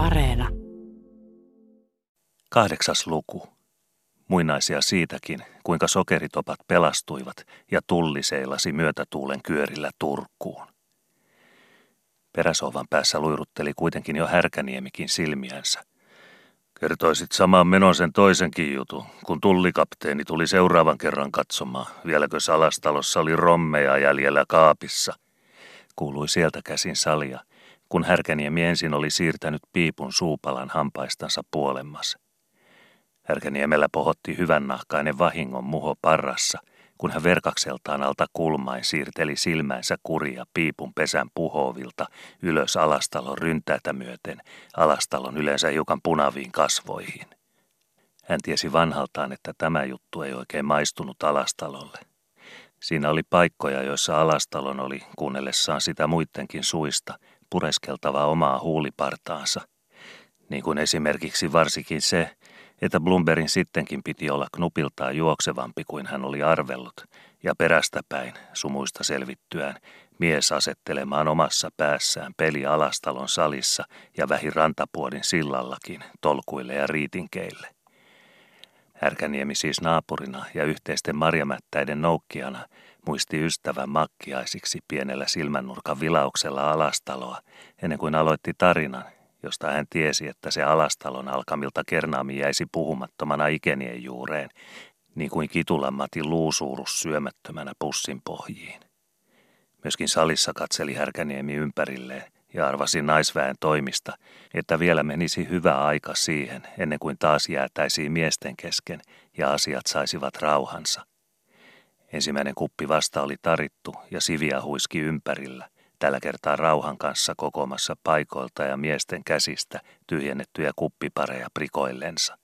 Areena. Kahdeksas luku. Muinaisia siitäkin, kuinka sokeritopat pelastuivat ja tulli seilasi myötätuulen kyörillä Turkuun. Peräsovan päässä luirutteli kuitenkin jo härkäniemikin silmiänsä. Kertoisit samaan menon sen toisenkin jutun, kun tullikapteeni tuli seuraavan kerran katsomaan, vieläkö salastalossa oli rommeja jäljellä kaapissa. Kuului sieltä käsin salia, kun Härkäniemi ensin oli siirtänyt piipun suupalan hampaistansa puolemmas. Härkäniemellä pohotti hyvän nahkainen vahingon muho parrassa, kun hän verkakseltaan alta kulmain siirteli silmänsä kuria piipun pesän puhovilta ylös alastalon ryntäätä myöten, alastalon yleensä hiukan punaviin kasvoihin. Hän tiesi vanhaltaan, että tämä juttu ei oikein maistunut alastalolle. Siinä oli paikkoja, joissa alastalon oli, kuunnellessaan sitä muidenkin suista, pureskeltava omaa huulipartaansa. Niin kuin esimerkiksi varsinkin se, että Blumberin sittenkin piti olla knupiltaan juoksevampi kuin hän oli arvellut, ja perästäpäin, sumuista selvittyään, mies asettelemaan omassa päässään peli alastalon salissa ja vähi rantapuodin sillallakin, tolkuille ja riitinkeille. Härkäniemi siis naapurina ja yhteisten marjamättäiden noukkijana muisti ystävän makkiaisiksi pienellä silmännurkan vilauksella alastaloa, ennen kuin aloitti tarinan, josta hän tiesi, että se alastalon alkamilta kernaami jäisi puhumattomana ikenien juureen, niin kuin Kitulan Matin luusuurus syömättömänä pussin pohjiin. Myöskin salissa katseli Härkäniemi ympärilleen ja arvasi naisväen toimista, että vielä menisi hyvä aika siihen, ennen kuin taas jäätäisiin miesten kesken ja asiat saisivat rauhansa. Ensimmäinen kuppi vasta oli tarittu ja siviä huiski ympärillä – tällä kertaa rauhan kanssa kokomassa paikoilta ja miesten käsistä tyhjennettyjä kuppipareja prikoillensa.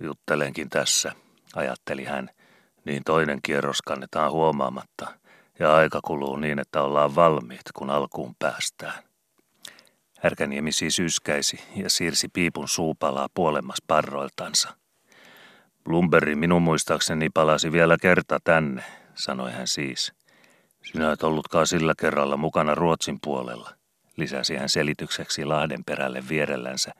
Juttelenkin tässä, ajatteli hän, niin toinen kierros kannetaan huomaamatta, ja aika kuluu niin, että ollaan valmiit, kun alkuun päästään. Härkäniemi siis yskäisi ja siirsi piipun suupalaa puolemmas parroiltansa. Blumberi minun muistaakseni palasi vielä kerta tänne, sanoi hän siis – sinä et ollutkaan sillä kerralla mukana Ruotsin puolella, lisäsi hän selitykseksi Lahden perälle vierellänsä,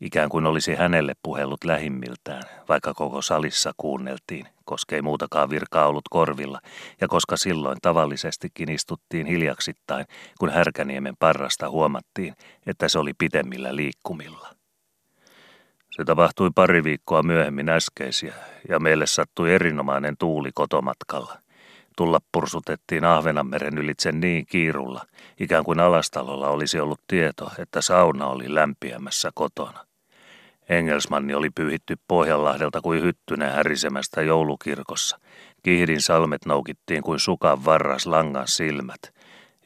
ikään kuin olisi hänelle puhellut lähimmiltään, vaikka koko salissa kuunneltiin, koska ei muutakaan virkaa ollut korvilla, ja koska silloin tavallisestikin istuttiin hiljaksittain, kun Härkäniemen parrasta huomattiin, että se oli pitemmillä liikkumilla. Se tapahtui pari viikkoa myöhemmin äskeisiä, ja meille sattui erinomainen tuuli kotomatkalla. Tulla pursutettiin Ahvenanmeren ylitse niin kiirulla, ikään kuin alastalolla olisi ollut tieto, että sauna oli lämpiämässä kotona. Engelsmanni oli pyyhitty Pohjanlahdelta kuin hyttynen härisemästä joulukirkossa. Kihdin salmet noukittiin kuin sukan varras langan silmät.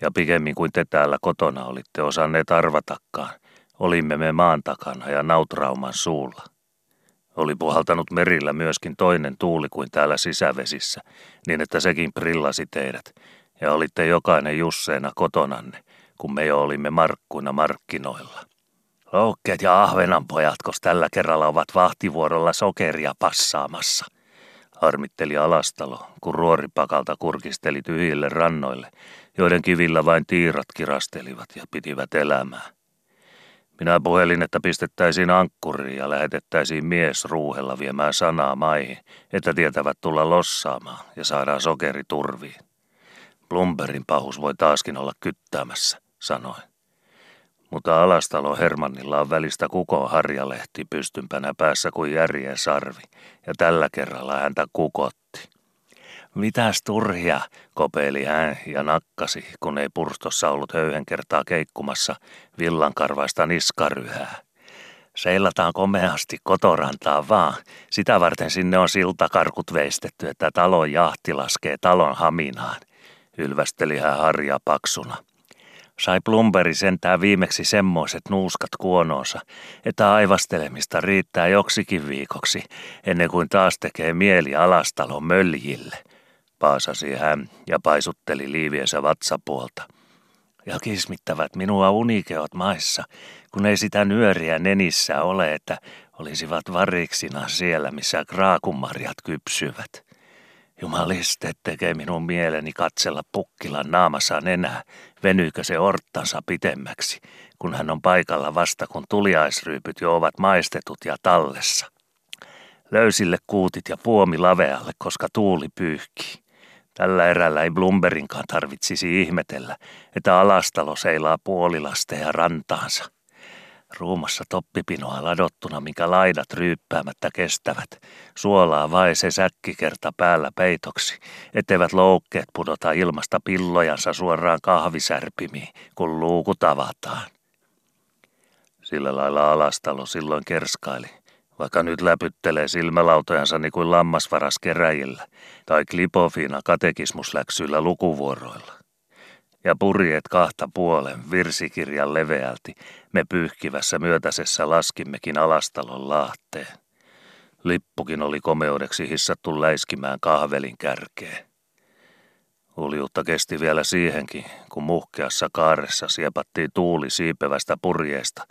Ja pikemmin kuin te täällä kotona olitte osanneet arvatakaan, olimme me maan takana ja nautrauman suulla. Oli puhaltanut merillä myöskin toinen tuuli kuin täällä sisävesissä, niin että sekin prillasi teidät, ja olitte jokainen jusseena kotonanne, kun me jo olimme markkuina markkinoilla. Loukkeet ja ahvenanpojatkos tällä kerralla ovat vahtivuorolla sokeria passaamassa, harmitteli Alastalo, kun ruoripakalta kurkisteli tyhjille rannoille, joiden kivillä vain tiirat kirastelivat ja pitivät elämää. Minä puhelin, että pistettäisiin ankkuriin ja lähetettäisiin mies ruuhella viemään sanaa maihin, että tietävät tulla lossaamaan ja saadaan sokeri turviin. Blumberin pahus voi taaskin olla kyttäämässä, sanoin. Mutta alastalo Hermannilla on välistä kukon harjalehti pystympänä päässä kuin järjen sarvi, ja tällä kerralla häntä kukotti. Mitäs turhia, kopeili hän ja nakkasi, kun ei purstossa ollut höyhen kertaa keikkumassa villankarvaista niskaryhää. Seilataan komeasti kotorantaa vaan. Sitä varten sinne on siltakarkut veistetty, että talon jahti laskee talon haminaan. Ylvästeli hän harja paksuna. Sai Plumberi sentää viimeksi semmoiset nuuskat kuonoonsa, että aivastelemista riittää joksikin viikoksi, ennen kuin taas tekee mieli alastalon möljille – paasasi hän ja paisutteli liiviensä vatsapuolta. Ja kismittävät minua unikeot maissa, kun ei sitä nyöriä nenissä ole, että olisivat variksina siellä, missä kraakumarjat kypsyvät. Jumaliste tekee minun mieleni katsella pukkilan naamassaan enää, venyykö se orttansa pitemmäksi, kun hän on paikalla vasta kun tuliaisryypyt jo ovat maistetut ja tallessa. Löysille kuutit ja puomi lavealle, koska tuuli pyyhkii. Tällä erällä ei Bloomberginkaan tarvitsisi ihmetellä, että alastalo seilaa puolilasteja rantaansa. Ruumassa toppipinoa ladottuna, minkä laidat ryyppäämättä kestävät. Suolaa vai se säkkikerta päällä peitoksi, etteivät loukkeet pudota ilmasta pillojansa suoraan kahvisärpimiin, kun luukut avataan. Sillä lailla alastalo silloin kerskaili, vaikka nyt läpyttelee silmälautojansa niin kuin lammasvaras keräjillä tai klipofiina katekismusläksyillä lukuvuoroilla. Ja purjeet kahta puolen virsikirjan leveälti me pyyhkivässä myötäisessä laskimmekin alastalon laahteen. Lippukin oli komeudeksi hissattu läiskimään kahvelin kärkeen. Uljuutta kesti vielä siihenkin, kun muhkeassa kaaressa siepattiin tuuli siipevästä purjeesta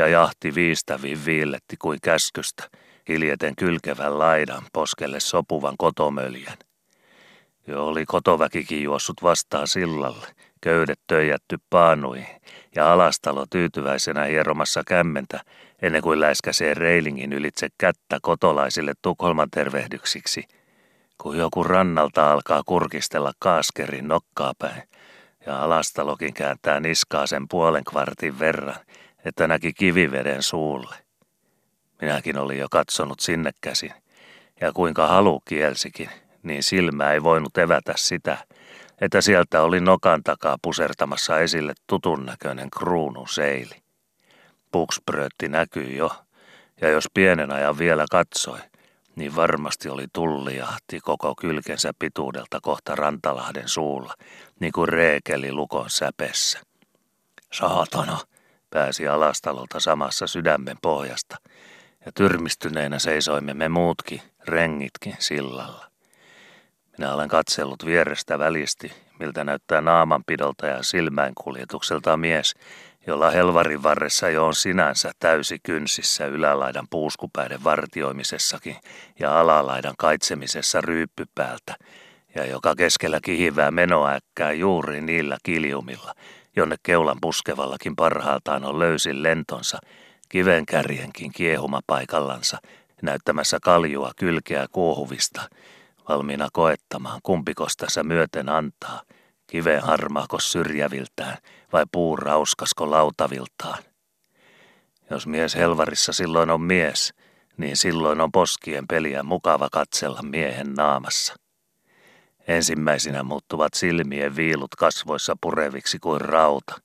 ja jahti viistäviin viilletti kuin käskystä, hiljeten kylkevän laidan poskelle sopuvan kotomöljän. Jo oli kotoväkikin juossut vastaan sillalle, köydet töijätty paanui ja alastalo tyytyväisenä hieromassa kämmentä ennen kuin läiskäsee reilingin ylitse kättä kotolaisille Tukholman tervehdyksiksi – kun joku rannalta alkaa kurkistella kaaskerin nokkaa päin ja alastalokin kääntää niskaa sen puolen kvartin verran, että näki kiviveden suulle. Minäkin olin jo katsonut sinne käsin, ja kuinka halu kielsikin, niin silmä ei voinut evätä sitä, että sieltä oli nokan takaa pusertamassa esille tutun näköinen kruunun seili. Pukspröötti näkyi jo, ja jos pienen ajan vielä katsoi, niin varmasti oli tullijahti koko kylkensä pituudelta kohta Rantalahden suulla, niin kuin reekeli lukon säpessä. Saatana, pääsi alastalolta samassa sydämen pohjasta, ja tyrmistyneenä seisoimme me muutkin, rengitkin, sillalla. Minä olen katsellut vierestä välisti, miltä näyttää naamanpidolta ja silmäinkuljetukselta mies, jolla helvarin varressa jo on sinänsä täysi kynsissä ylälaidan puuskupäiden vartioimisessakin ja alalaidan kaitsemisessa ryyppypäältä, ja joka keskellä kihivää menoäkkää juuri niillä kiljumilla, jonne keulan puskevallakin parhaaltaan on löysin lentonsa, kivenkärjenkin kiehuma paikallansa, näyttämässä kaljua kylkeä kuohuvista, valmiina koettamaan kumpikos tässä myöten antaa, kiveen harmaako syrjäviltään – vai puu rauskasko lautaviltaan. Jos mies helvarissa silloin on mies, niin silloin on poskien peliä mukava katsella miehen naamassa. Ensimmäisinä muuttuvat silmien viilut kasvoissa pureviksi kuin rauta.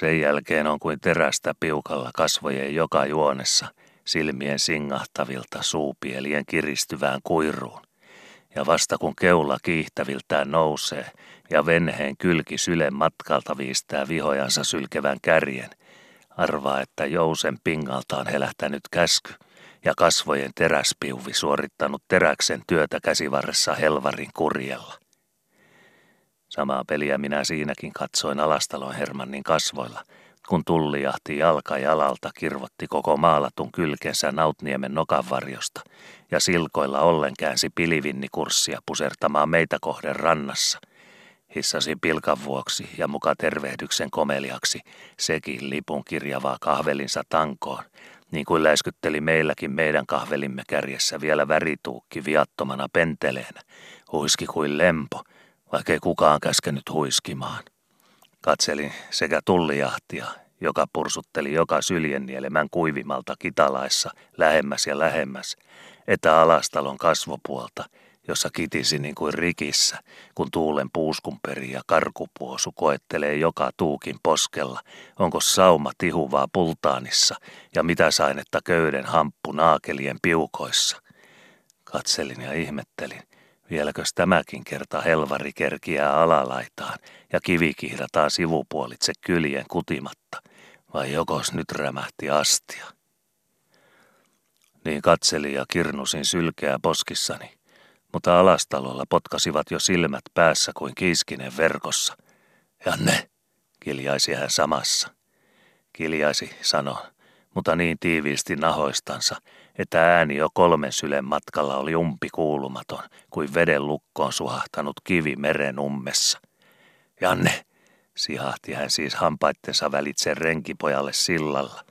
Sen jälkeen on kuin terästä piukalla kasvojen joka juonessa, silmien singahtavilta suupielien kiristyvään kuiruun. Ja vasta kun keula kiihtäviltään nousee ja venheen kylki sylen matkalta viistää vihojansa sylkevän kärjen, arvaa, että jousen pingalta on helähtänyt käsky ja kasvojen teräspiuvi suorittanut teräksen työtä käsivarressa helvarin kurjella. Samaa peliä minä siinäkin katsoin Alastalon Hermannin kasvoilla – kun tulli jahti jalka jalalta kirvotti koko maalatun kylkensä Nautniemen nokanvarjosta ja silkoilla ollen käänsi pilivinnikurssia pusertamaan meitä kohden rannassa. Hissasi pilkan vuoksi ja muka tervehdyksen komeliaksi sekin lipun kirjavaa kahvelinsa tankoon, niin kuin läiskytteli meilläkin meidän kahvelimme kärjessä vielä värituukki viattomana penteleenä, huiski kuin lempo, vaikkei kukaan käskenyt huiskimaan. Katselin sekä tullijahtia, joka pursutteli joka syljennielemän kuivimalta kitalaissa lähemmäs ja lähemmäs, että alastalon kasvopuolta, jossa kitisi niin kuin rikissä, kun tuulen puuskunperi ja karkupuosu koettelee joka tuukin poskella, onko sauma tihuvaa pultaanissa ja mitä sainetta köyden hamppu naakelien piukoissa. Katselin ja ihmettelin, Vieläkös tämäkin kerta helvari kerkiää alalaitaan ja kivi kihdataan sivupuolitse kyljen kutimatta, vai jokos nyt rämähti astia? Niin katseli ja kirnusin sylkeä poskissani, mutta alastalolla potkasivat jo silmät päässä kuin kiiskinen verkossa. Janne, kiljaisi hän samassa. Kiljaisi, sanoi, mutta niin tiiviisti nahoistansa, että ääni jo kolmen sylen matkalla oli umpi kuulumaton, kuin veden lukkoon suhahtanut kivi meren ummessa. Janne, Sihahti hän siis hampaittensa välitse renkipojalle sillalla,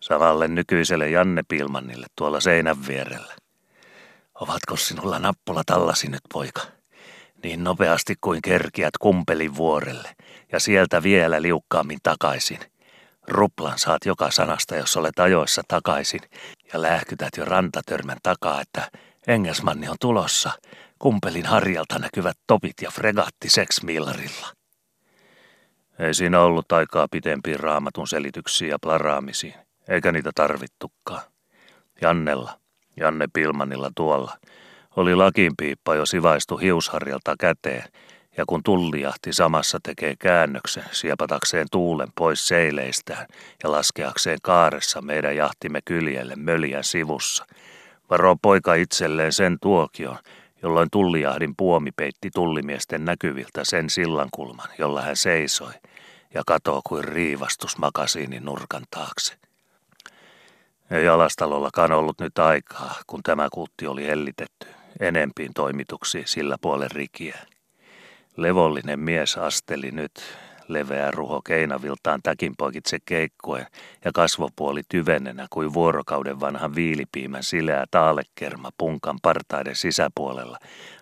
samalle nykyiselle Janne Pilmannille tuolla seinän vierellä. Ovatko sinulla nappula tallasi nyt, poika? Niin nopeasti kuin kerkiät kumpelin vuorelle ja sieltä vielä liukkaammin takaisin. Ruplan saat joka sanasta, jos olet ajoissa takaisin ja lähkytät jo rantatörmän takaa, että Engelsmanni on tulossa. Kumpelin harjalta näkyvät topit ja fregatti seksmillarilla. Ei siinä ollut aikaa pitempiin raamatun selityksiin ja plaraamisiin, eikä niitä tarvittukaan. Jannella, Janne Pilmanilla tuolla, oli lakinpiippa jo sivaistu hiusharjalta käteen, ja kun tullijahti samassa tekee käännöksen siepatakseen tuulen pois seileistään ja laskeakseen kaaressa meidän jahtimme kyljelle möljän sivussa, varo poika itselleen sen tuokion, jolloin tullijahdin puomi peitti tullimiesten näkyviltä sen sillankulman, jolla hän seisoi, ja katoo kuin riivastus makasiinin nurkan taakse. Ei alastalollakaan ollut nyt aikaa, kun tämä kuutti oli hellitetty enempiin toimituksiin sillä puolen rikiä. Levollinen mies asteli nyt, leveä ruho keinaviltaan täkin poikitse keikkuen ja kasvopuoli tyvenenä kuin vuorokauden vanhan viilipiimän sileä taalekerma punkan partaiden sisäpuolella,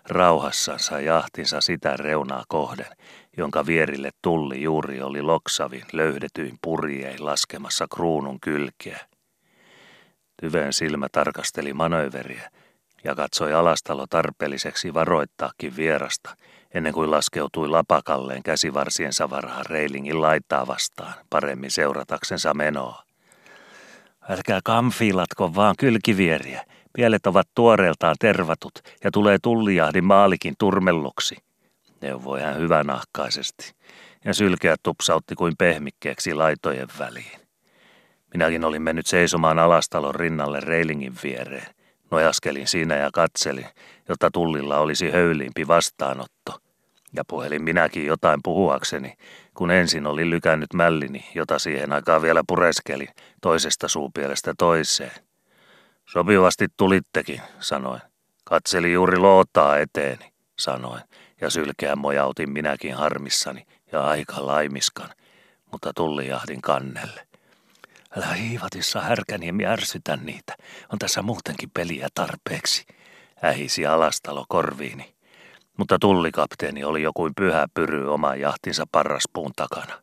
rauhassansa jahtinsa sitä reunaa kohden, jonka vierille tulli juuri oli loksavin löydetyin purjein laskemassa kruunun kylkeä. Tyven silmä tarkasteli manööveriä ja katsoi alastalo tarpeelliseksi varoittaakin vierasta, ennen kuin laskeutui lapakalleen käsivarsiensa varhaan reilingin laittaa vastaan, paremmin seurataksensa menoa. Älkää kamfiilatko vaan kylkivieriä. Pielet ovat tuoreeltaan tervatut ja tulee tullijahdin maalikin turmelluksi. Neuvoi hän hyvänahkaisesti ja sylkeä tupsautti kuin pehmikkeeksi laitojen väliin. Minäkin olin mennyt seisomaan alastalon rinnalle reilingin viereen. Nojaskelin siinä ja katselin, jotta tullilla olisi höyliimpi vastaanotto. Ja puhelin minäkin jotain puhuakseni, kun ensin oli lykännyt mällini, jota siihen aikaan vielä pureskelin, toisesta suupielestä toiseen. Sopivasti tulittekin, sanoin. Katseli juuri lootaa eteeni, sanoin, ja sylkeä mojautin minäkin harmissani ja aika laimiskan, mutta tullijahdin kannelle. Älä hiivatissa härkäniemi ärsytä niitä. On tässä muutenkin peliä tarpeeksi. Ähisi alastalo korviini. Mutta tullikapteeni oli joku pyhä pyry oman jahtinsa parraspuun takana.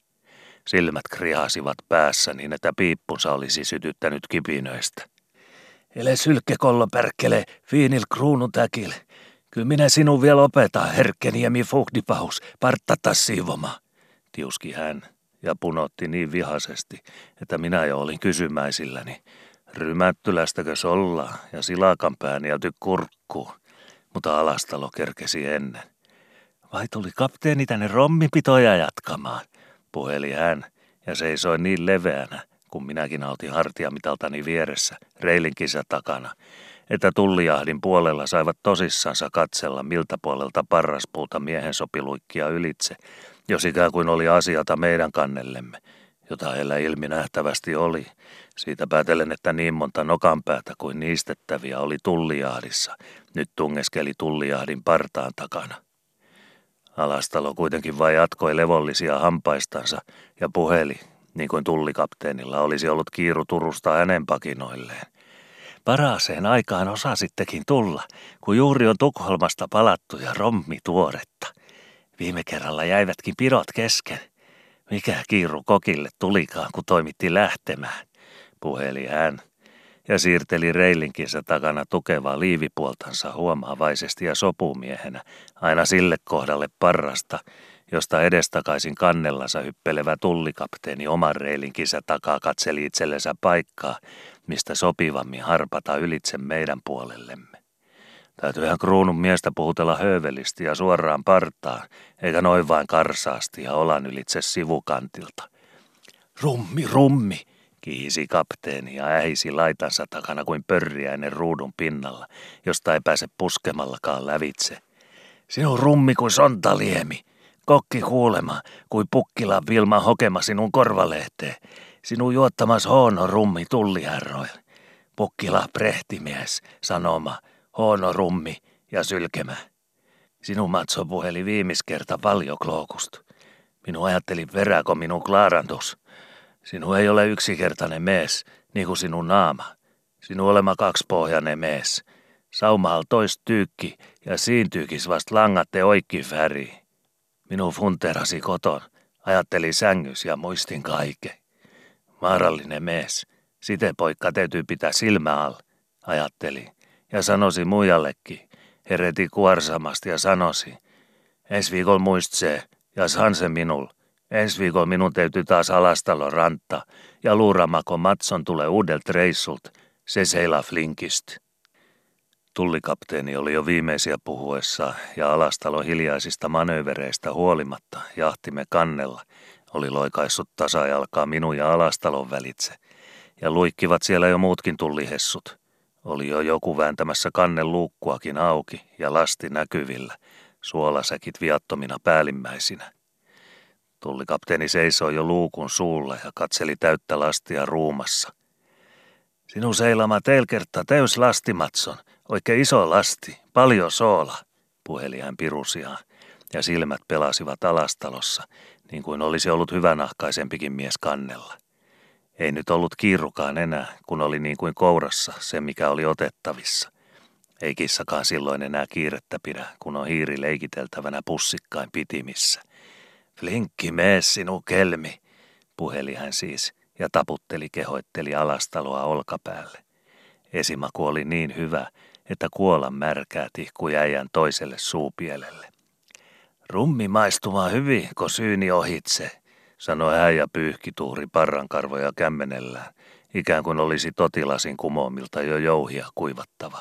Silmät krihasivat päässä niin, että piippunsa olisi sytyttänyt kipinöistä. Ele sylkke kollo pärkkele, fiinil kruunun täkil. Kyllä minä sinun vielä opetan, herkkeniemi fuhdipahus, parttata siivoma, tiuski hän ja punotti niin vihaisesti, että minä jo olin kysymäisilläni. Rymättylästäkö solla ja silakan nielty kurkkuun, mutta alastalo kerkesi ennen. Vai tuli kapteeni tänne rommipitoja jatkamaan, puheli hän ja seisoi niin leveänä, kun minäkin autin hartiamitaltani vieressä, reilinkisä takana, että tullijahdin puolella saivat tosissansa katsella miltä puolelta parraspuuta miehen sopiluikkia ylitse, jos ikään kuin oli asiata meidän kannellemme, jota heillä ilmi nähtävästi oli, siitä päätellen, että niin monta nokanpäätä kuin niistettäviä oli tullijahdissa, nyt tungeskeli tullijahdin partaan takana. Alastalo kuitenkin vain jatkoi levollisia hampaistansa ja puheli, niin kuin tullikapteenilla olisi ollut kiiru Turusta hänen pakinoilleen. Paraseen aikaan osasittekin tulla, kun juuri on Tukholmasta palattu ja rommi tuoretta – Viime kerralla jäivätkin pidot kesken. Mikä kiiru kokille tulikaan, kun toimitti lähtemään, puheli hän ja siirteli reilinkinsä takana tukevaa liivipuoltansa huomaavaisesti ja sopumiehenä aina sille kohdalle parrasta, josta edestakaisin kannellansa hyppelevä tullikapteeni oman reilinkinsä takaa katseli itsellensä paikkaa, mistä sopivammin harpata ylitse meidän puolellemme. Täytyyhän kruunun miestä puhutella höövelisti ja suoraan partaan, eikä noin vain karsaasti ja olan ylitse sivukantilta. Rummi, rummi, kiisi kapteeni ja ähisi laitansa takana kuin pörriäinen ruudun pinnalla, josta ei pääse puskemallakaan lävitse. Sinun rummi kuin sontaliemi, kokki kuulema, kuin pukkila Vilma hokema sinun korvalehteen, sinun juottamas hoono rummi tulliherroille. Pukkila prehtimies, sanoma, Hoono rummi ja sylkemä. Sinun matso puheli viimis kerta paljon klookusta. Minun ajatteli verääkö minun klaarantus. Sinu ei ole yksikertainen mees, niin kuin sinun naama. Sinu olema kaksipohjainen mees. Saumaal tois tyykki ja siin tyykis vast langatte oikki väri. Minun funterasi koton, ajatteli sängys ja muistin kaiken. Maarallinen mees, siten poikka täytyy pitää silmä all, ajatteli, ja sanosi muijallekin, hereti kuorsamasti ja sanosi, ensi viikolla muistsee, ja san se minul. Ensi viikolla minun täytyy taas alastalon ranta, ja luuramako Matson tulee uudelta reissult, se seilaa flinkist. Tullikapteeni oli jo viimeisiä puhuessa ja alastalo hiljaisista manöövereistä huolimatta jahtimme kannella oli loikaissut tasajalkaa minun ja alastalon välitse, ja luikkivat siellä jo muutkin tullihessut. Oli jo joku vääntämässä kannen luukkuakin auki ja lasti näkyvillä, suolasäkit viattomina päällimmäisinä. Tullikapteeni seisoi jo luukun suulla ja katseli täyttä lastia ruumassa. Sinun seilama telkertta täys lastimatson, oikein iso lasti, paljon soola, puheli hän pirusiaan, ja silmät pelasivat alastalossa, niin kuin olisi ollut hyvänahkaisempikin mies kannella. Ei nyt ollut kiirukaan enää, kun oli niin kuin kourassa se, mikä oli otettavissa. Ei kissakaan silloin enää kiirettä pidä, kun on hiiri leikiteltävänä pussikkain pitimissä. Flinkki, mee sinu kelmi, puheli hän siis ja taputteli kehoitteli alastaloa olkapäälle. Esimaku oli niin hyvä, että kuolan märkää tihkui äijän toiselle suupielelle. Rummi maistumaa hyvin, ko syyni ohitse, sanoi hän ja pyyhki tuuri parrankarvoja kämmenellään, ikään kuin olisi totilasin kumoamilta jo jouhia kuivattava.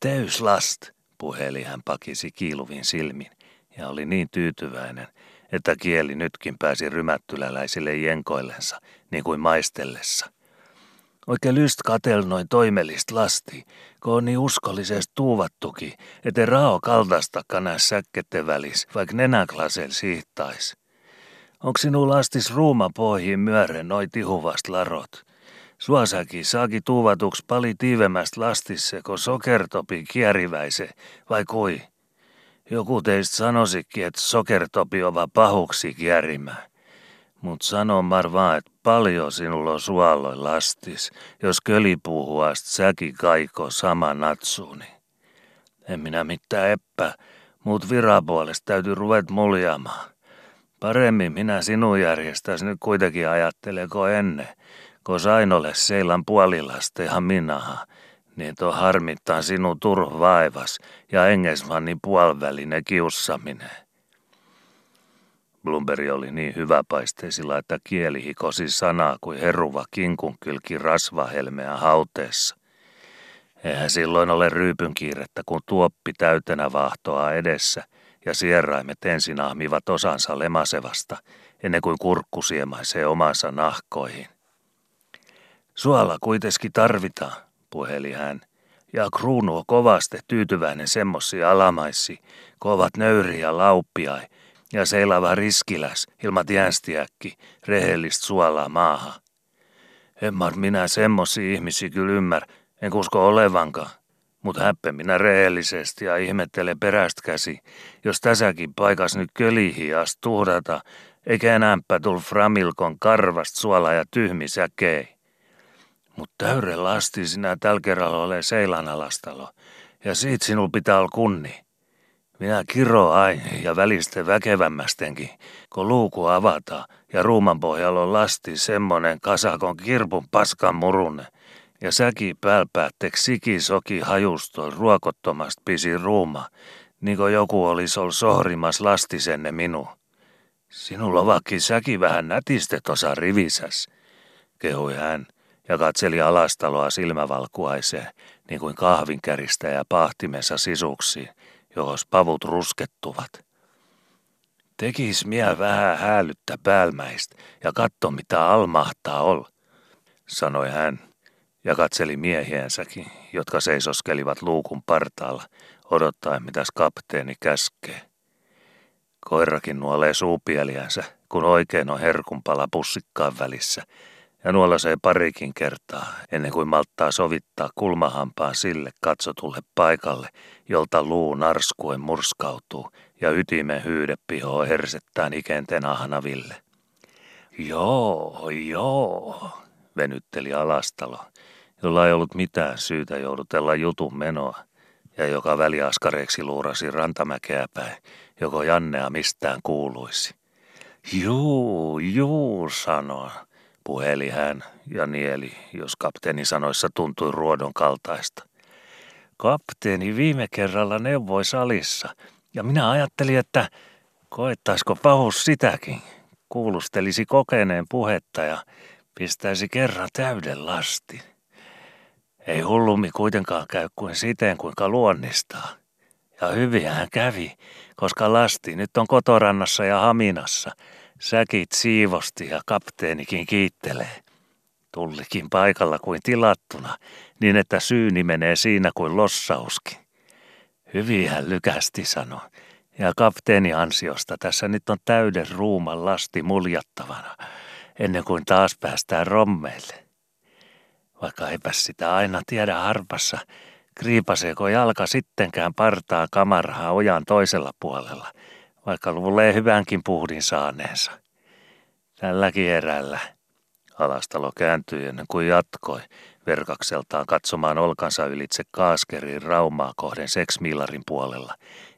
Teys last, puheli hän pakisi kiiluvin silmin ja oli niin tyytyväinen, että kieli nytkin pääsi rymättyläläisille jenkoillensa, niin kuin maistellessa. Oikein lyst katel noin toimellist lasti, kun on niin uskollisesti tuuvattuki, että rao kaltastakaan nää säkkette välis, vaikka nenäklasel siihtais. Onks sinun lastis ruuma pohjiin myören noi tihuvast larot? Suosakin saaki tuuvatuks pali tiivemmäst lastisse, kun sokertopi kieriväise, vai kui? Joku teistä sanosikin, että sokertopi ova pahuksi kierimään. Mut sano mar vaan, että paljon sinulla on suoloi lastis, jos kölipuuhuast säki kaiko sama natsuuni. En minä mitään eppä, mut virapuolesta täytyy ruvet muljaamaan. Paremmin minä sinun järjestäis nyt kuitenkin ajatteleko ennen, kun sain ole seilan puolilastehan minaha, niin tuo harmittaa sinun turvaivas ja engesmannin puolvälinen kiussaminen. Blumberi oli niin hyväpaisteisilla, että kieli hikosi sanaa kuin heruva kinkunkylki rasvahelmeä hauteessa. Eihän silloin ole ryypyn kiirettä, kun tuoppi täytenä vahtoa edessä ja sierraimet ensin ahmivat osansa lemasevasta, ennen kuin kurkku siemaisee omansa nahkoihin. Suola kuitenkin tarvitaan, puheli hän, ja kruunu on kovasti tyytyväinen semmossi alamaissi, kovat nöyriä ja lauppiai, ja seilava riskiläs, ilma tiänstiäkki, rehellistä suolaa maaha. Emmar minä semmosi ihmisi kyllä ymmär, en kusko olevankaan. Mut häppe minä rehellisesti ja ihmettele perästä käsi, jos tässäkin paikas nyt kölihias tuhdata, eikä enääpä tul framilkon karvast suola ja tyhmi säkei. Mut täyre lasti sinä tällä kerralla ole seilanalastalo, ja siitä sinul pitää olla kunni. Minä kiro ai ja välistä väkevämmästenkin, kun luuku avataan ja ruuman pohjalla on lasti semmonen kasakon kirpun paskan murune. Ja säki päälpäättek siki soki hajustoi ruokottomast pisi ruuma, kuin joku olisi ollut sohrimas lastisenne minu. Sinulla vakki säki vähän nätistet osa rivisäs, kehui hän ja katseli alastaloa silmävalkuaiseen, niin kuin kahvinkäristä ja pahtimessa sisuksiin jos pavut ruskettuvat. Tekis mie vähän häällyttä päälmäistä ja katso mitä almahtaa ol, sanoi hän ja katseli miehiensäkin, jotka seisoskelivat luukun partaalla, odottaen mitäs kapteeni käskee. Koirakin nuolee suupieliänsä, kun oikein on herkunpala pussikkaan välissä ja nuolasee parikin kertaa ennen kuin malttaa sovittaa kulmahampaan sille katsotulle paikalle, jolta luu narskuen murskautuu ja ytimen hyydepihoa hersettään ikenten ahnaville. Joo, joo, venytteli Alastalo, jolla ei ollut mitään syytä joudutella jutun menoa, ja joka väliaskareeksi luurasi rantamäkeä päin, joko Jannea mistään kuuluisi. Juu, juu, sanoi, puheli hän ja nieli, jos kapteeni sanoissa tuntui ruodon kaltaista. Kapteeni viime kerralla neuvoi salissa, ja minä ajattelin, että koettaisiko pahus sitäkin. Kuulustelisi kokeneen puhetta ja pistäisi kerran täyden lasti. Ei hullummi kuitenkaan käy kuin siten, kuinka luonnistaa. Ja hyviä hän kävi, koska lasti nyt on kotorannassa ja haminassa. Säkit siivosti ja kapteenikin kiittelee. Tullikin paikalla kuin tilattuna, niin että syyni menee siinä kuin lossauskin. Hyvin hän lykästi sanoi, ja kapteeni ansiosta tässä nyt on täyden ruuman lasti muljattavana, ennen kuin taas päästään rommeille. Vaikka eipä sitä aina tiedä harpassa, kriipaseeko jalka sittenkään partaa kamaraha ojan toisella puolella, vaikka luulee hyvänkin puhdin saaneensa. Tälläkin erällä Alastalo kääntyi ennen kuin jatkoi, verkakseltaan katsomaan olkansa ylitse kaaskerin raumaa kohden seksmiilarin puolella,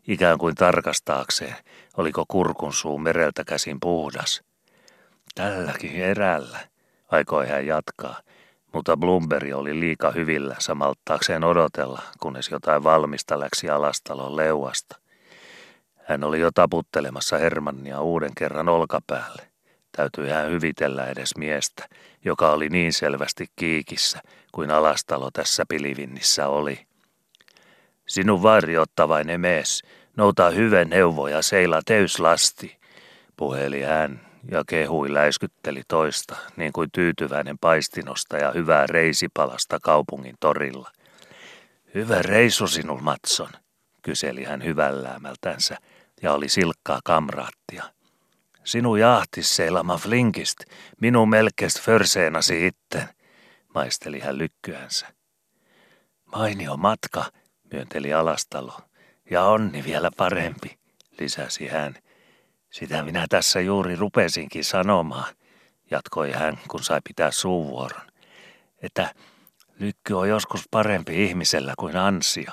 ikään kuin tarkastaakseen, oliko kurkun suu mereltä käsin puhdas. Tälläkin erällä, aikoi hän jatkaa, mutta Blumberi oli liika hyvillä samaltaakseen odotella, kunnes jotain valmista läksi alastalon leuasta. Hän oli jo taputtelemassa Hermannia uuden kerran olkapäälle. Täytyi hän hyvitellä edes miestä, joka oli niin selvästi kiikissä kuin alastalo tässä pilivinnissä oli. Sinun varjottavainen mies, nouta hyvän neuvoja seila teyslasti, puheli hän ja kehui läiskytteli toista, niin kuin tyytyväinen paistinosta ja hyvää reisipalasta kaupungin torilla. Hyvä reisu sinul, Matson, kyseli hän hyvälläämältänsä ja oli silkkaa kamraattia. Sinu jahtis seilama flinkist, minun melkeist förseenasi itten, maisteli hän lykkyänsä. Mainio matka, myönteli alastalo, ja onni vielä parempi, lisäsi hän. Sitä minä tässä juuri rupesinkin sanomaan, jatkoi hän, kun sai pitää suuvuoron, että lykky on joskus parempi ihmisellä kuin ansio.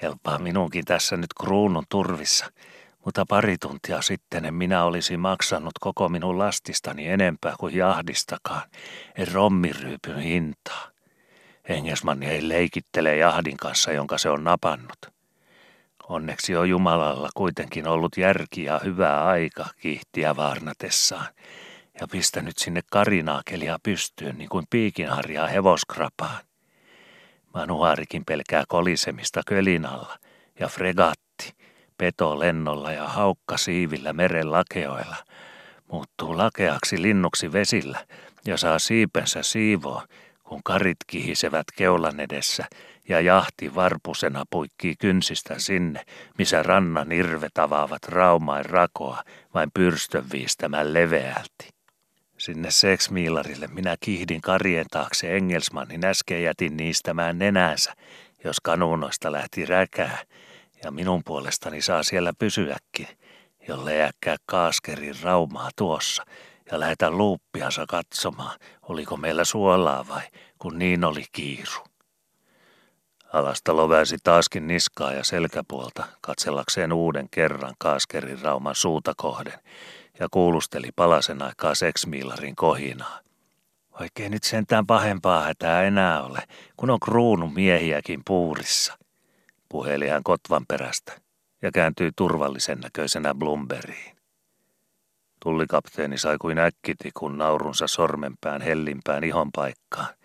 Kelpaa minunkin tässä nyt kruunun turvissa, mutta pari tuntia sitten minä olisin maksanut koko minun lastistani enempää kuin jahdistakaan, en rommiryypyn hintaa. Engesmanni ei leikittele jahdin kanssa, jonka se on napannut. Onneksi on Jumalalla kuitenkin ollut järki ja hyvää aika kiihtiä vaarnatessaan ja pistänyt sinne karinaakelia pystyyn niin kuin piikinharjaa hevoskrapaan. Manuaarikin pelkää kolisemista kölin alla ja fregatti, peto lennolla ja haukka siivillä meren lakeoilla, muuttuu lakeaksi linnuksi vesillä ja saa siipensä siivoa, kun karit kihisevät keulan edessä ja jahti varpusena puikkii kynsistä sinne, missä rannan irvet avaavat raumain rakoa vain pyrstön viistämään leveälti. Sinne seksmiilarille minä kihdin karien taakse Engelsmannin äsken jätin niistämään nenänsä, jos kanuunoista lähti räkää, ja minun puolestani saa siellä pysyäkin, jolle äkkää kaaskerin raumaa tuossa, ja lähetä luuppiansa katsomaan, oliko meillä suolaa vai, kun niin oli kiiru. Alastalo väisi taaskin niskaa ja selkäpuolta katsellakseen uuden kerran kaaskerin rauman suuta kohden ja kuulusteli palasen aikaa seksmiilarin kohinaa. Oikein nyt sentään pahempaa hätää enää ole, kun on kruunu miehiäkin puurissa, puheli hän kotvan perästä ja kääntyi turvallisen näköisenä Blumberiin. Tullikapteeni sai kuin äkkiti, kun naurunsa sormenpään hellimpään ihon paikkaan.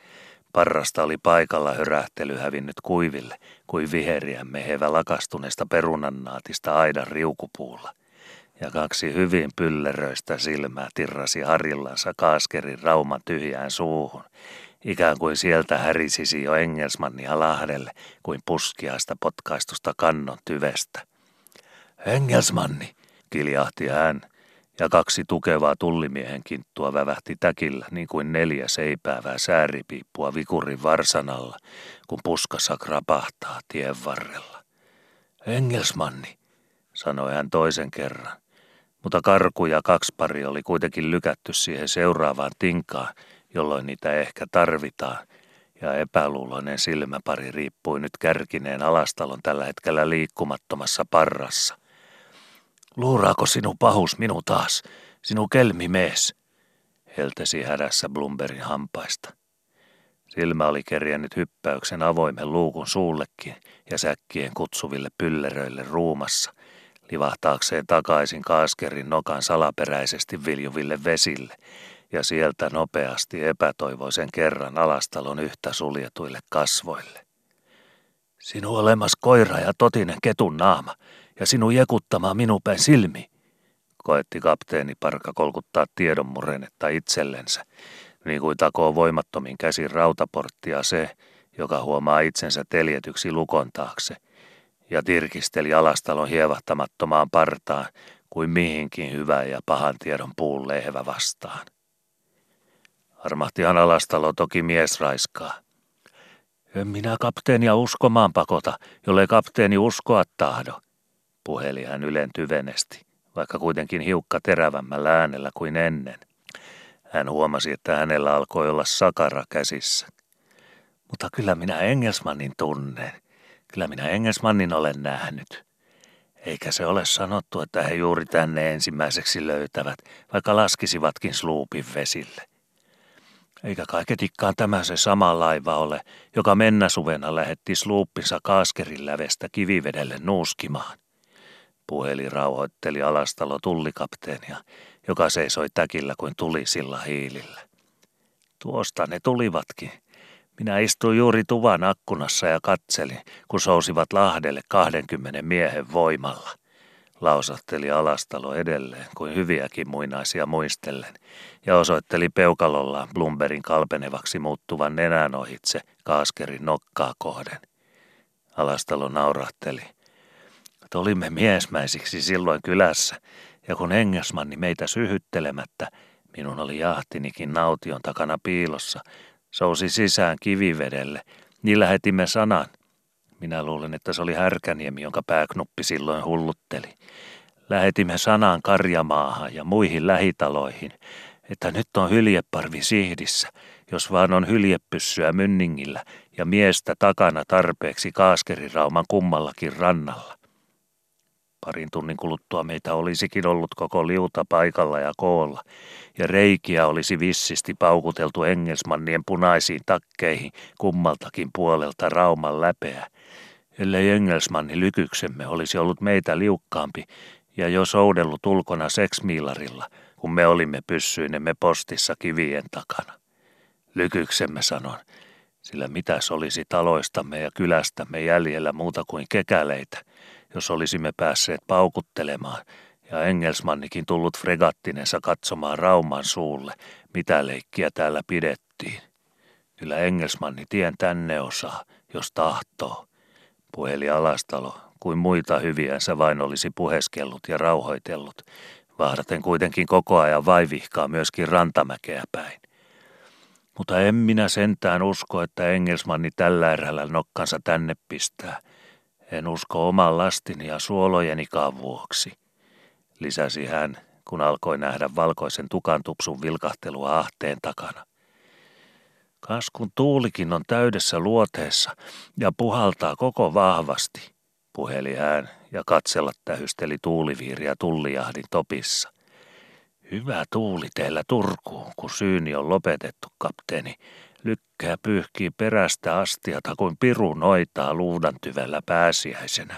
Parrasta oli paikalla hörähtely hävinnyt kuiville, kuin viheriä mehevä lakastuneesta perunannaatista aidan riukupuulla. Ja kaksi hyvin pylleröistä silmää tirrasi harjillansa kaaskerin rauman tyhjään suuhun, ikään kuin sieltä härisisi jo Engelsmannia lahdelle, kuin puskiaista potkaistusta kannon tyvestä. Engelsmanni, kiljahti hän, ja kaksi tukevaa tullimiehen kinttua vävähti täkillä niin kuin neljä seipäävää sääripiippua vikurin varsanalla, kun puskassa krapahtaa tien varrella. Engelsmanni, sanoi hän toisen kerran. Mutta karku ja kaksi pari oli kuitenkin lykätty siihen seuraavaan tinkaan, jolloin niitä ehkä tarvitaan, ja epäluuloinen silmäpari riippui nyt kärkineen alastalon tällä hetkellä liikkumattomassa parrassa. Luuraako sinun pahus minu taas, sinun kelmimees? heltesi hädässä Blumberin hampaista. Silmä oli kerjännyt hyppäyksen avoimen luukun suullekin ja säkkien kutsuville pylleröille ruumassa, livahtaakseen takaisin kaaskerin nokan salaperäisesti viljuville vesille ja sieltä nopeasti epätoivoisen kerran alastalon yhtä suljetuille kasvoille. Sinu olemas koira ja totinen ketun naama, ja sinun jekuttama minupäin silmi, koetti kapteeni Parka kolkuttaa tiedonmurennetta itsellensä, niin kuin takoo voimattomin käsin rautaporttia se, joka huomaa itsensä teljetyksi lukon taakse, ja tirkisteli alastalon hievahtamattomaan partaan kuin mihinkin hyvän ja pahan tiedon puun lehvä vastaan. Armahtihan alastalo toki mies raiskaa. En minä kapteenia uskomaan pakota, jolle kapteeni uskoa tahdo, puheli hän ylen tyvenesti, vaikka kuitenkin hiukka terävämmällä äänellä kuin ennen. Hän huomasi, että hänellä alkoi olla sakara käsissä. Mutta kyllä minä Engelsmannin tunnen. Kyllä minä Engelsmannin olen nähnyt. Eikä se ole sanottu, että he juuri tänne ensimmäiseksi löytävät, vaikka laskisivatkin sluupin vesille. Eikä kaiketikkaan tämä se sama laiva ole, joka mennä suvena lähetti sluuppinsa kaaskerin lävestä kivivedelle nuuskimaan. Puheli rauhoitteli alastalo tullikapteenia, joka seisoi täkillä kuin tulisilla hiilillä. Tuosta ne tulivatkin. Minä istuin juuri tuvan akkunassa ja katselin, kun sousivat Lahdelle 20 miehen voimalla. Lausatteli alastalo edelleen kuin hyviäkin muinaisia muistellen ja osoitteli peukalollaan Blumberin kalpenevaksi muuttuvan nenän ohitse kaaskerin nokkaa kohden. Alastalo naurahteli. Olimme miesmäisiksi silloin kylässä, ja kun Engesmanni meitä syhyttelemättä, minun oli jahtinikin naution takana piilossa, sousi sisään kivivedelle, niin lähetimme sanan. Minä luulen, että se oli Härkäniemi, jonka pääknuppi silloin hullutteli. Lähetimme sanan Karjamaahan ja muihin lähitaloihin, että nyt on hyljeparvi sihdissä, jos vaan on hyljepyssyä mynningillä ja miestä takana tarpeeksi kaaskerinrauman kummallakin rannalla. Parin tunnin kuluttua meitä olisikin ollut koko liuta paikalla ja koolla, ja reikiä olisi vissisti paukuteltu Engelsmannien punaisiin takkeihin kummaltakin puolelta rauman läpeä, ellei Engelsmanni lykyksemme olisi ollut meitä liukkaampi ja jo soudellut ulkona seksmiilarilla, kun me olimme pyssyinemme postissa kivien takana. Lykyksemme sanon, sillä mitäs olisi taloistamme ja kylästämme jäljellä muuta kuin kekäleitä – jos olisimme päässeet paukuttelemaan ja Engelsmannikin tullut fregattinensa katsomaan Rauman suulle, mitä leikkiä täällä pidettiin. Kyllä Engelsmanni tien tänne osaa, jos tahtoo. Puheli alastalo, kuin muita hyviänsä vain olisi puheskellut ja rauhoitellut, vahdaten kuitenkin koko ajan vaivihkaa myöskin rantamäkeä päin. Mutta en minä sentään usko, että Engelsmanni tällä erällä nokkansa tänne pistää – en usko oman lastini ja suolojenikaan vuoksi, lisäsi hän, kun alkoi nähdä valkoisen tukantupsun vilkahtelua ahteen takana. Kas kun tuulikin on täydessä luoteessa ja puhaltaa koko vahvasti, puheli hän ja katsella tähysteli tuuliviiriä tullijahdin topissa. Hyvä tuuli teillä Turkuun, kun syyni on lopetettu, kapteeni, Lykkää pyyhkii perästä astiata kuin piru noitaa luudantyvällä pääsiäisenä.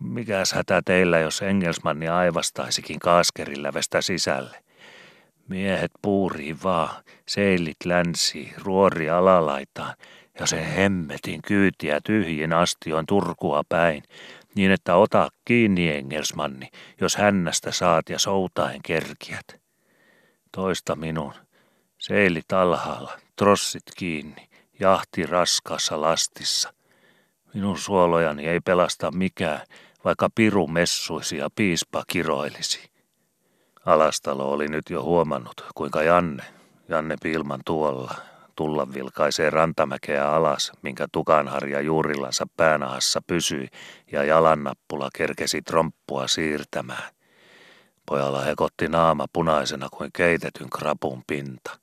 Mikäs hätä teillä, jos Engelsmanni aivastaisikin kaaskerillävestä sisälle? Miehet puurii vaan, seilit länsi, ruori alalaitaan ja sen hemmetin kyytiä tyhjin astion Turkua päin, niin että ota kiinni Engelsmanni, jos hännästä saat ja soutaen kerkiät. Toista minun, seilit alhaalla, trossit kiinni, jahti raskaassa lastissa. Minun suolojani ei pelasta mikään, vaikka piru messuisi ja piispa kiroilisi. Alastalo oli nyt jo huomannut, kuinka Janne, Janne Pilman tuolla, tulla vilkaisee rantamäkeä alas, minkä tukanharja juurillansa päänahassa pysyi ja jalannappula kerkesi tromppua siirtämään. Pojalla hekotti naama punaisena kuin keitetyn krapun pinta.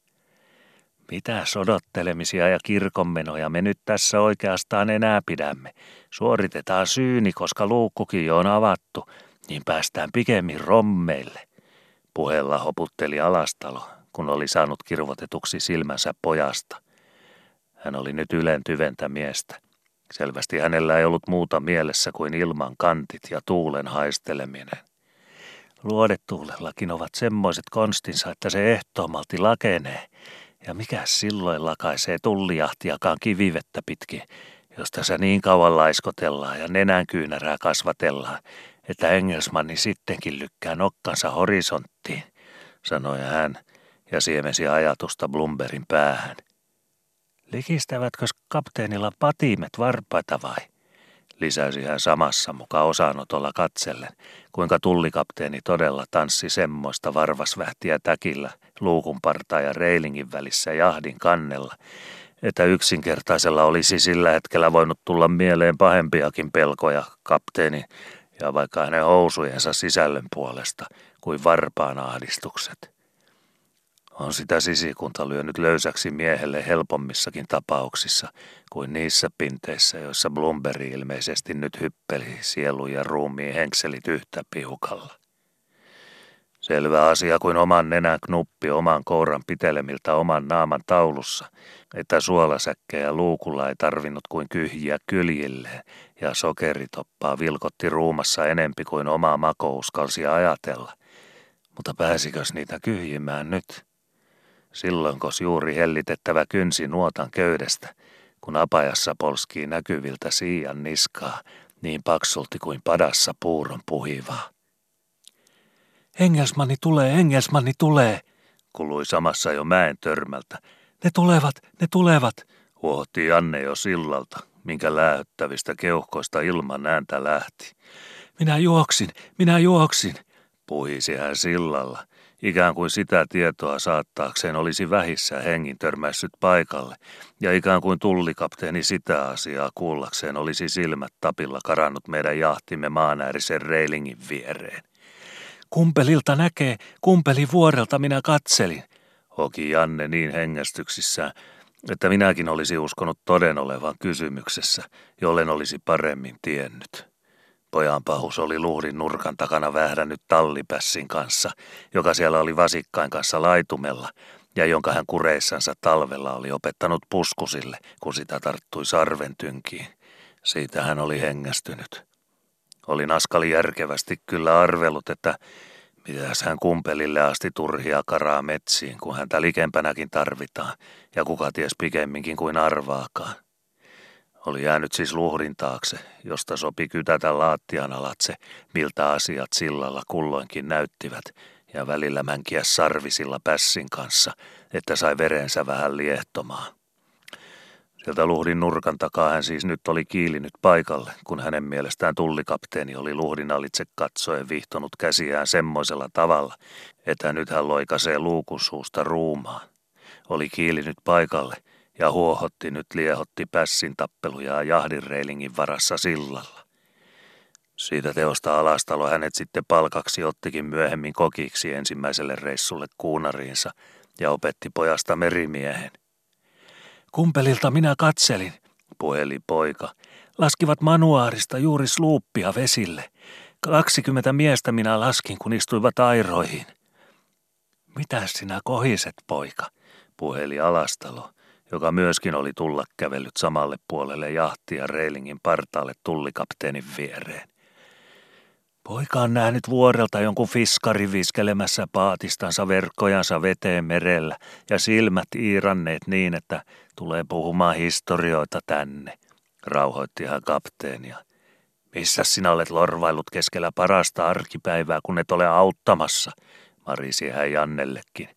Mitä sodottelemisia ja kirkonmenoja me nyt tässä oikeastaan enää pidämme. Suoritetaan syyni, koska luukkukin on avattu, niin päästään pikemmin rommeille. Puheella hoputteli alastalo, kun oli saanut kirvotetuksi silmänsä pojasta. Hän oli nyt ylentyventä miestä. Selvästi hänellä ei ollut muuta mielessä kuin ilman kantit ja tuulen haisteleminen. Luodetuulellakin ovat semmoiset konstinsa, että se ehtoomalti lakenee. Ja mikä silloin lakaisee tullijahtiakaan kivivettä pitkin, josta se niin kauan laiskotellaan ja nenänkyynärää kasvatellaan, että Engelsmanni sittenkin lykkää nokkansa horisonttiin, sanoi hän ja siemesi ajatusta Blumberin päähän. Likistävätkö kapteenilla patimet varpaita vai? Lisäsi hän samassa mukaan osanotolla katsellen, kuinka tullikapteeni todella tanssi semmoista varvasvähtiä täkillä, luukunpartaa ja reilingin välissä jahdin kannella, että yksinkertaisella olisi sillä hetkellä voinut tulla mieleen pahempiakin pelkoja kapteeni ja vaikka hänen housujensa sisällön puolesta kuin varpaan ahdistukset. On sitä sisikunta lyönyt löysäksi miehelle helpommissakin tapauksissa kuin niissä pinteissä, joissa Blumberi ilmeisesti nyt hyppeli sielu ja ruumiin henkselit yhtä piukalla. Selvä asia kuin oman nenän knuppi oman kouran pitelemiltä oman naaman taulussa, että suolasäkkejä luukulla ei tarvinnut kuin kyhjiä kyljilleen ja sokeritoppaa vilkotti ruumassa enempi kuin omaa mako uskalsi ajatella. Mutta pääsikös niitä kyhjimään nyt? Silloin kos juuri hellitettävä kynsi nuotan köydestä, kun apajassa polskii näkyviltä siian niskaa, niin paksulti kuin padassa puuron puhivaa. Engelsmanni tulee, Engelsmanni tulee, kului samassa jo mäen törmältä. Ne tulevat, ne tulevat, huohti Janne jo sillalta, minkä lähettävistä keuhkoista ilman ääntä lähti. Minä juoksin, minä juoksin, puhisi hän sillalla, ikään kuin sitä tietoa saattaakseen olisi vähissä hengin törmässyt paikalle, ja ikään kuin tullikapteeni sitä asiaa kuullakseen olisi silmät tapilla karannut meidän jahtimme maanäärisen reilingin viereen. Kumpelilta näkee, kumpeli vuorelta minä katselin, hoki Janne niin hengästyksissään, että minäkin olisi uskonut toden olevan kysymyksessä, jollen olisi paremmin tiennyt. Pojan pahus oli luhdin nurkan takana vähdännyt tallipässin kanssa, joka siellä oli vasikkain kanssa laitumella, ja jonka hän kureissansa talvella oli opettanut puskusille, kun sitä tarttui sarventynkiin. Siitä hän oli hengästynyt. Oli naskali järkevästi kyllä arvellut, että mitäs hän kumpelille asti turhia karaa metsiin, kun häntä likempänäkin tarvitaan, ja kuka ties pikemminkin kuin arvaakaan. Oli jäänyt siis luhdin taakse, josta sopi kytätä laattian alatse, miltä asiat sillalla kulloinkin näyttivät, ja välillä mänkiä sarvisilla pässin kanssa, että sai verensä vähän liehtomaan. Sieltä luhdin nurkan takaa hän siis nyt oli kiilinyt paikalle, kun hänen mielestään tullikapteeni oli luhdin alitse katsoen vihtonut käsiään semmoisella tavalla, että nyt hän loikasee luukun suusta ruumaan. Oli kiilinyt paikalle ja huohotti nyt liehotti pässin tappeluja jahdinreilingin varassa sillalla. Siitä teosta alastalo hänet sitten palkaksi ottikin myöhemmin kokiksi ensimmäiselle reissulle kuunariinsa ja opetti pojasta merimiehen – Kumpelilta minä katselin, puheli poika. Laskivat manuaarista juuri sluuppia vesille. Kaksikymmentä miestä minä laskin, kun istuivat airoihin. Mitä sinä kohiset, poika? puheli Alastalo, myöskin oli tulla kävellyt samalle puolelle jahtia reilingin partaalle tullikapteenin viereen. Poika on nähnyt vuorelta jonkun fiskari viskelemässä paatistansa verkkojansa veteen merellä ja silmät iiranneet niin, että tulee puhumaan historioita tänne, rauhoitti hän kapteenia. Missä sinä olet lorvaillut keskellä parasta arkipäivää, kun et ole auttamassa, marisi hän Jannellekin.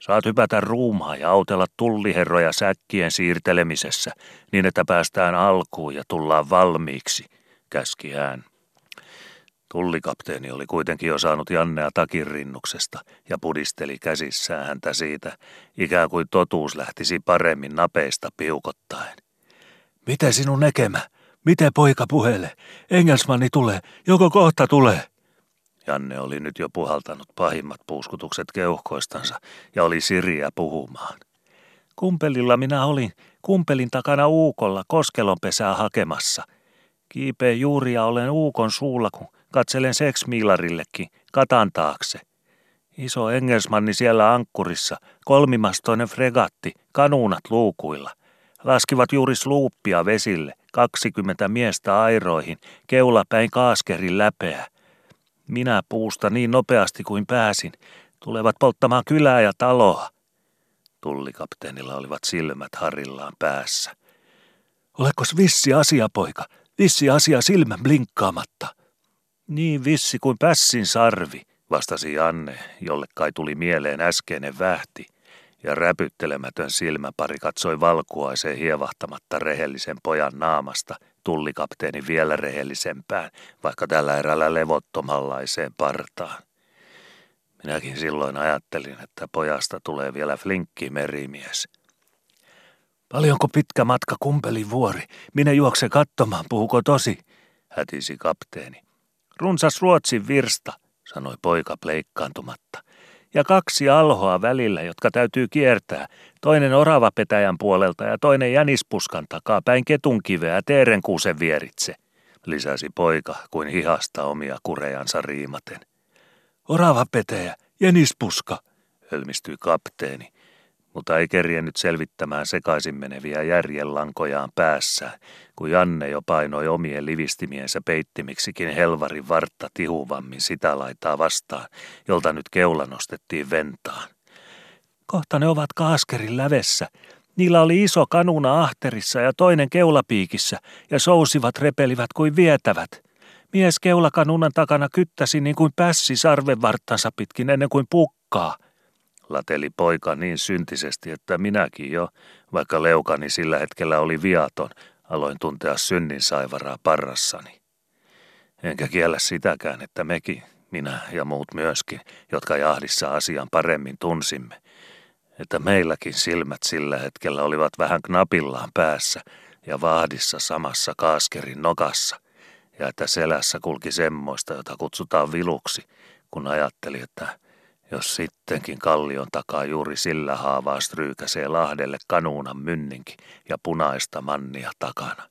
Saat hypätä ruumaa ja autella tulliherroja säkkien siirtelemisessä, niin että päästään alkuun ja tullaan valmiiksi, käski hän. Tullikapteeni oli kuitenkin jo saanut Jannea takin rinnuksesta ja pudisteli käsissään häntä siitä, ikään kuin totuus lähtisi paremmin napeista piukottaen. Miten sinun nekemä? Miten poika puhele? Engelsmanni tulee, joko kohta tulee? Janne oli nyt jo puhaltanut pahimmat puuskutukset keuhkoistansa ja oli siriä puhumaan. Kumpelilla minä olin, kumpelin takana uukolla koskelonpesää hakemassa. Kiipeen juuria olen uukon suulla, kun katselen seksmiilarillekin, katan taakse. Iso engelsmanni siellä ankkurissa, kolmimastoinen fregatti, kanuunat luukuilla. Laskivat juuri sluuppia vesille, 20 miestä airoihin, keulapäin kaaskerin läpeä. Minä puusta niin nopeasti kuin pääsin. Tulevat polttamaan kylää ja taloa. Tullikapteenilla olivat silmät harillaan päässä. Olekkos vissi asia, poika? Vissi asia silmän blinkkaamatta. Niin vissi kuin pässin sarvi, vastasi Janne, jolle kai tuli mieleen äskeinen vähti, ja räpyttelemätön silmäpari katsoi valkuaiseen hievahtamatta rehellisen pojan naamasta tullikapteeni vielä rehellisempään, vaikka tällä erällä levottomallaiseen partaan. Minäkin silloin ajattelin, että pojasta tulee vielä flinkki merimies. Paljonko pitkä matka kumpeli vuori? Minä juoksen katsomaan, puhuko tosi? hätisi kapteeni. Runsas Ruotsin virsta, sanoi poika pleikkaantumatta. Ja kaksi alhoa välillä, jotka täytyy kiertää. Toinen oravapetäjän puolelta ja toinen jänispuskan takaa päin ketunkiveä teerenkuusen vieritse, lisäsi poika kuin hihasta omia kurejansa riimaten. Oravapetäjä, jänispuska, hölmistyi kapteeni mutta ei kerjennyt selvittämään sekaisin meneviä järjenlankojaan päässä, kun Janne jo painoi omien livistimiensä peittimiksikin helvarin vartta tihuvammin sitä laitaa vastaan, jolta nyt keula nostettiin ventaan. Kohta ne ovat kaaskerin lävessä. Niillä oli iso kanuna ahterissa ja toinen keulapiikissä, ja sousivat repelivät kuin vietävät. Mies keulakanunan takana kyttäsi niin kuin pässi sarvenvarttansa pitkin ennen kuin pukkaa – lateli poika niin syntisesti, että minäkin jo, vaikka leukani sillä hetkellä oli viaton, aloin tuntea synnin saivaraa parrassani. Enkä kiellä sitäkään, että mekin, minä ja muut myöskin, jotka jahdissa asian paremmin tunsimme, että meilläkin silmät sillä hetkellä olivat vähän knapillaan päässä ja vahdissa samassa kaaskerin nokassa, ja että selässä kulki semmoista, jota kutsutaan viluksi, kun ajatteli, että jos sittenkin kallion takaa juuri sillä haavaa stryykäsee Lahdelle kanuunan mynninki ja punaista mannia takana.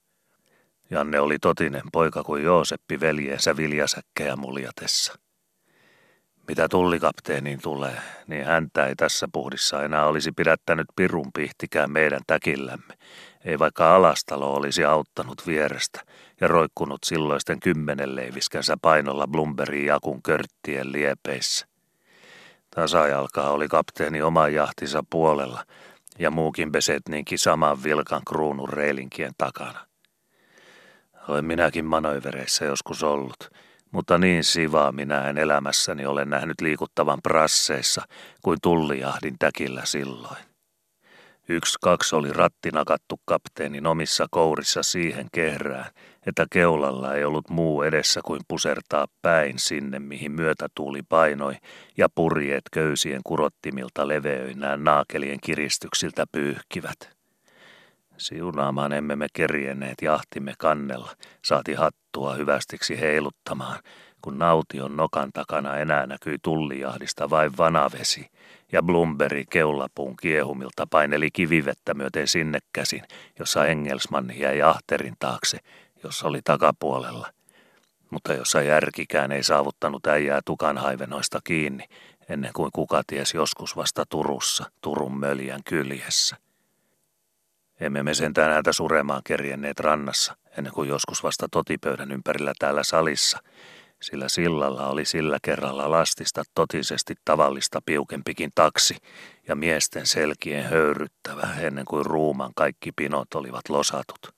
Janne oli totinen poika kuin Jooseppi veljensä viljasäkkejä muljatessa. Mitä tullikapteeniin tulee, niin häntä ei tässä puhdissa enää olisi pidättänyt pirun pihtikään meidän täkillämme, ei vaikka alastalo olisi auttanut vierestä ja roikkunut silloisten kymmenen leiviskänsä painolla Blumberin jakun körttien liepeissä. Tasajalkaa oli kapteeni oman jahtinsa puolella ja muukin pesetniinkin saman vilkan kruunun reilinkien takana. Olen minäkin manövereissä joskus ollut, mutta niin sivaa minä en elämässäni ole nähnyt liikuttavan prasseissa kuin tullijahdin täkillä silloin. Yksi kaksi oli rattinakattu kapteenin omissa kourissa siihen kehrään, että keulalla ei ollut muu edessä kuin pusertaa päin sinne, mihin myötätuuli painoi, ja purjeet köysien kurottimilta leveöinään naakelien kiristyksiltä pyyhkivät. Siunaamaan emme me kerjenneet jahtimme kannella, saati hattua hyvästiksi heiluttamaan, kun naution nokan takana enää näkyi tullijahdista vain vanavesi, ja Blumberi keulapuun kiehumilta paineli kivivettä myöten sinne käsin, jossa Engelsmann jäi ahterin taakse, jossa oli takapuolella, mutta jossa järkikään ei saavuttanut äijää tukanhaivenoista kiinni, ennen kuin kuka ties joskus vasta Turussa, Turun möljän kyljessä. Emme me sentään häntä suremaan kerjenneet rannassa, ennen kuin joskus vasta totipöydän ympärillä täällä salissa, sillä sillalla oli sillä kerralla lastista totisesti tavallista piukempikin taksi ja miesten selkien höyryttävä ennen kuin ruuman kaikki pinot olivat losatut.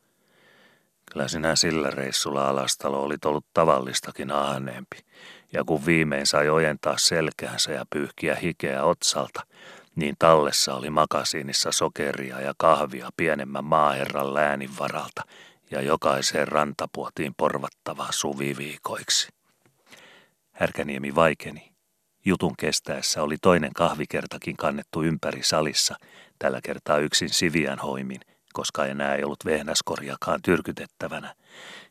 Kyllä sinä sillä reissulla alastalo oli ollut tavallistakin ahneempi, ja kun viimein sai ojentaa selkäänsä ja pyyhkiä hikeä otsalta, niin tallessa oli makasiinissa sokeria ja kahvia pienemmän maaherran läänin varalta ja jokaiseen rantapuotiin porvattavaa suviviikoiksi. Härkäniemi vaikeni. Jutun kestäessä oli toinen kahvikertakin kannettu ympäri salissa, tällä kertaa yksin Sivian hoimin, koska enää ei ollut vehnäskorjakaan tyrkytettävänä,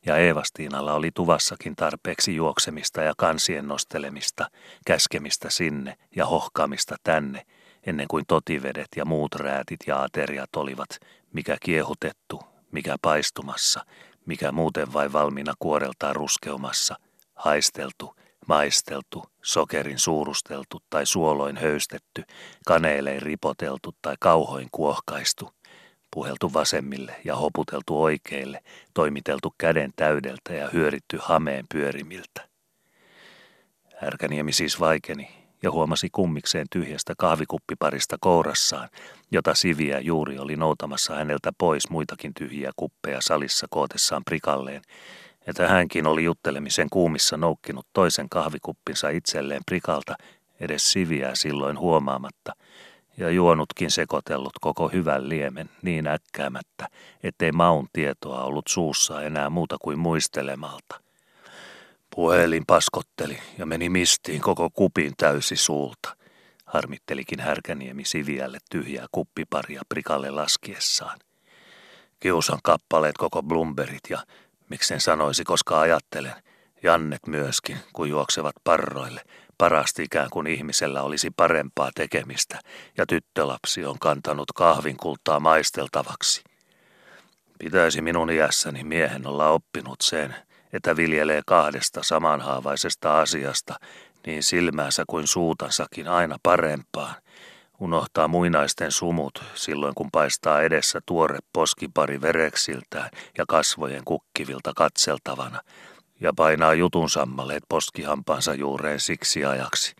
ja Eevastiinalla oli tuvassakin tarpeeksi juoksemista ja kansien nostelemista, käskemistä sinne ja hohkaamista tänne, ennen kuin totivedet ja muut räätit ja ateriat olivat, mikä kiehutettu, mikä paistumassa, mikä muuten vai valmiina kuoreltaan ruskeumassa, haisteltu, maisteltu, sokerin suurusteltu tai suoloin höystetty, kaneelein ripoteltu tai kauhoin kuohkaistu, puheltu vasemmille ja hoputeltu oikeille, toimiteltu käden täydeltä ja hyöritty hameen pyörimiltä. Härkäniemi siis vaikeni ja huomasi kummikseen tyhjästä kahvikuppiparista kourassaan, jota Siviä juuri oli noutamassa häneltä pois muitakin tyhjiä kuppeja salissa kootessaan prikalleen, että hänkin oli juttelemisen kuumissa noukkinut toisen kahvikuppinsa itselleen prikalta, edes Siviää silloin huomaamatta, ja juonutkin sekoitellut koko hyvän liemen niin äkkäämättä, ettei maun tietoa ollut suussa enää muuta kuin muistelemalta – Puhelin paskotteli ja meni mistiin koko kupin täysi suulta. Harmittelikin Härkäniemi Siviälle tyhjää kuppiparia prikalle laskiessaan. Kiusan kappaleet koko blumberit ja, miksen sanoisi, koska ajattelen, Jannet myöskin, kun juoksevat parroille, parasti ikään kuin ihmisellä olisi parempaa tekemistä ja tyttölapsi on kantanut kahvin kultaa maisteltavaksi. Pitäisi minun iässäni miehen olla oppinut sen, että viljelee kahdesta samanhaavaisesta asiasta niin silmäänsä kuin suutansakin aina parempaan. Unohtaa muinaisten sumut silloin, kun paistaa edessä tuore poskipari vereksiltään ja kasvojen kukkivilta katseltavana, ja painaa jutun sammaleet poskihampaansa juureen siksi ajaksi,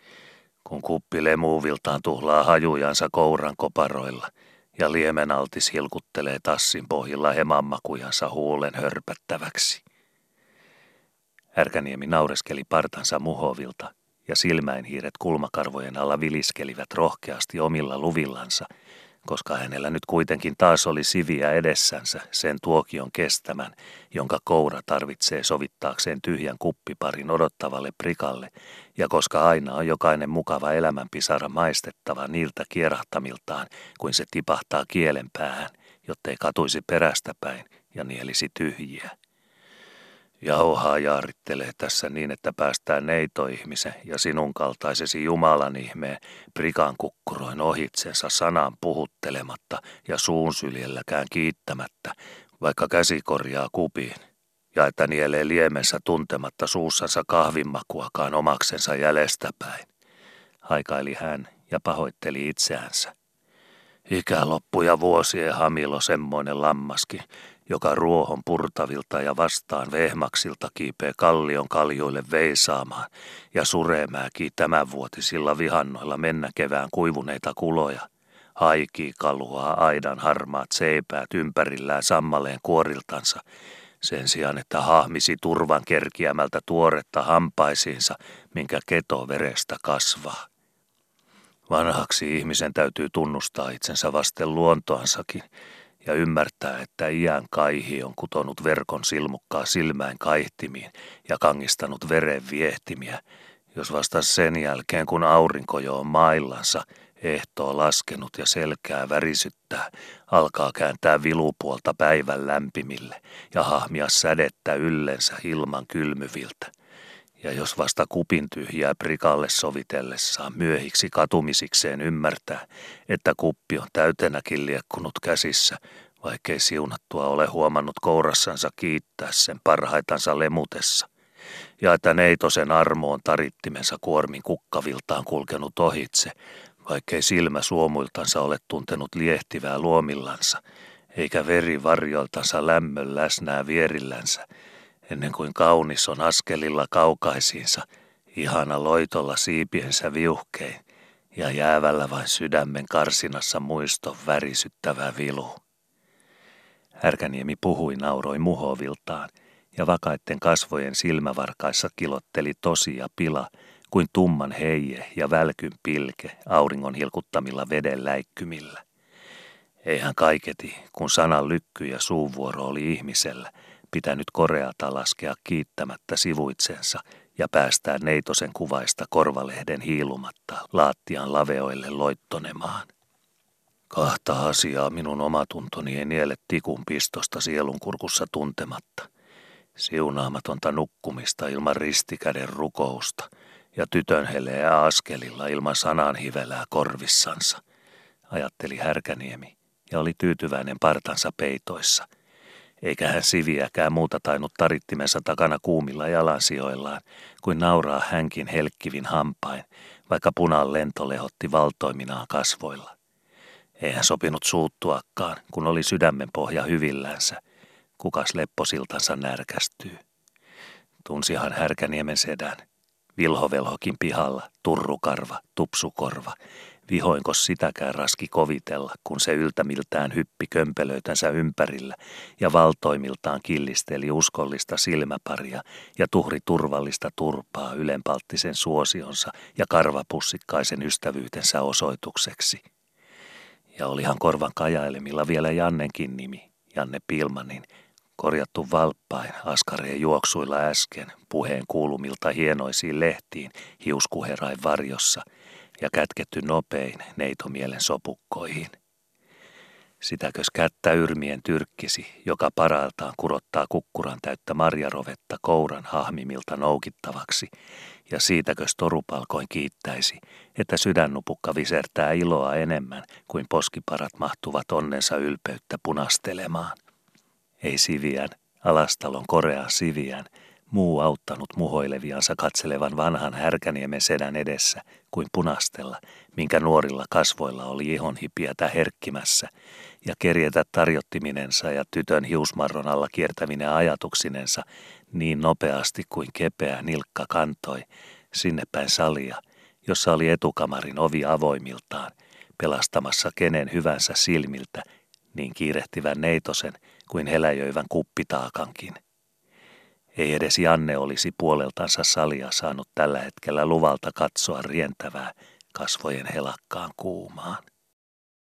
kun kuppi lemuuviltaan tuhlaa hajujansa kouran koparoilla ja liemenaltis hilkuttelee tassin pohjilla hemanmakujansa huulen hörpättäväksi. Härkäniemi naureskeli partansa muhovilta, ja silmäinhiiret kulmakarvojen alla viliskelivät rohkeasti omilla luvillansa, koska hänellä nyt kuitenkin taas oli siviä edessänsä sen tuokion kestämän, jonka koura tarvitsee sovittaakseen tyhjän kuppiparin odottavalle prikalle, ja koska aina on jokainen mukava elämänpisara maistettava niiltä kierahtamiltaan, kuin se tipahtaa kielen päähän, jottei katuisi perästä päin ja nielisi tyhjiä. Jauhaa jaarittelee tässä niin, että päästään neitoihmisen ja sinun kaltaisesi Jumalan ihmeen prikan kukkuroin ohitsensa sanan puhuttelematta ja suun syljelläkään kiittämättä, vaikka käsi korjaa kupiin, ja että nielee liemensä tuntematta suussansa kahvinmakuakaan omaksensa jäljestäpäin. Haikaili hän ja pahoitteli itseänsä. Ikä loppu ja vuosien hamilo semmoinen lammaskin, joka ruohon purtavilta ja vastaan vehmaksilta kiipee kallion kaljoille veisaamaan ja suremäki tämänvuotisilla vihannoilla mennä kevään kuivuneita kuloja. Haikii kaluaa aidan harmaat seipäät ympärillään sammaleen kuoriltansa, sen sijaan, että hahmisi turvan kerkiämältä tuoretta hampaisiinsa, minkä keto verestä kasvaa. Vanhaksi ihmisen täytyy tunnustaa itsensä vasten luontoansakin, ja ymmärtää, että iän kaihi on kutonut verkon silmukkaa silmäin kaihtimiin ja kangistanut veren viehtimiä, jos vasta sen jälkeen, kun aurinko jo on maillansa, ehtoo laskenut ja selkää värisyttää, alkaa kääntää vilupuolta päivän lämpimille ja hahmia sädettä yllensä ilman kylmyviltä. Ja jos vasta kupin tyhjää prikalle sovitellessaan myöhiksi katumisikseen ymmärtää, että kuppi on täytenäkin liekkunut käsissä, vaikkei siunattua ole huomannut kourassansa kiittää sen parhaitansa lemutessa, ja että neitosen armo on tarittimensa kuormin kukkaviltaan kulkenut ohitse, vaikkei silmä suomuiltansa ole tuntenut liehtivää luomillansa, eikä veri varjoiltansa lämmön läsnää vierillänsä, ennen kuin kaunis on askelilla kaukaisiinsa, ihana loitolla siipiensä viuhkein ja jäävällä vain sydämen karsinassa muiston värisyttävä vilu. Härkäniemi puhui nauroi muhoviltaan, ja vakaitten kasvojen silmävarkaissa kilotteli tosi ja pila, kuin tumman heije ja välkyn pilke auringon hilkuttamilla veden läikkymillä. Eihän kaiketi, kun sanan lykky ja suuvuoro oli ihmisellä, pitänyt koreata laskea kiittämättä sivuitsensa ja päästää neitosen kuvaista korvalehden hiilumatta laattian laveoille loittonemaan. Kahta asiaa minun omatuntoni ei niele tikun pistosta sielunkurkussa tuntematta. Siunaamatonta nukkumista ilman ristikäden rukousta ja tytön heleää askelilla ilman sanan hivelää korvissansa, ajatteli Härkäniemi ja oli tyytyväinen partansa peitoissa – eikä hän siviäkään muuta tainnut tarittimensa takana kuumilla jalansijoillaan, kuin nauraa hänkin helkkivin hampain, vaikka punan lento lehotti valtoiminaan kasvoilla. Eihän sopinut suuttuakaan, kun oli sydämen pohja hyvillänsä. Kukas lepposiltansa närkästyy. Tunsihan Härkäniemen sedän. Vilhovelhokin pihalla, turrukarva, tupsukorva, Vihoinko sitäkään raski kovitella, kun se yltämiltään hyppi kömpelöitänsä ympärillä ja valtoimiltaan killisteli uskollista silmäparia ja tuhri turvallista turpaa ylenpalttisen suosionsa ja karvapussikkaisen ystävyytensä osoitukseksi. Ja olihan korvan kajailemilla vielä Jannenkin nimi, Janne Pilmanin, korjattu valppain askareen juoksuilla äsken, puheen kuulumilta hienoisiin lehtiin hiuskuherain varjossa – ja kätketty nopein neitomielen sopukkoihin. Sitäkös kättä yrmien tyrkkisi, joka paraltaan kurottaa kukkuran täyttä marjarovetta kouran hahmimilta noukittavaksi, ja siitäkös torupalkoin kiittäisi, että sydännupukka visertää iloa enemmän kuin poskiparat mahtuvat onnensa ylpeyttä punastelemaan. Ei siviän, alastalon korea siviän, muu auttanut muhoileviansa katselevan vanhan härkäniemen sedän edessä kuin punastella, minkä nuorilla kasvoilla oli ihonhipietä herkkimässä, ja kerjetä tarjottiminensa ja tytön hiusmarron alla kiertäminen ajatuksinensa niin nopeasti kuin kepeä nilkka kantoi sinne päin salia, jossa oli etukamarin ovi avoimiltaan, pelastamassa kenen hyvänsä silmiltä, niin kiirehtivän neitosen kuin heläjöivän kuppitaakankin – ei edes Janne olisi puoleltansa salia saanut tällä hetkellä luvalta katsoa rientävää kasvojen helakkaan kuumaan.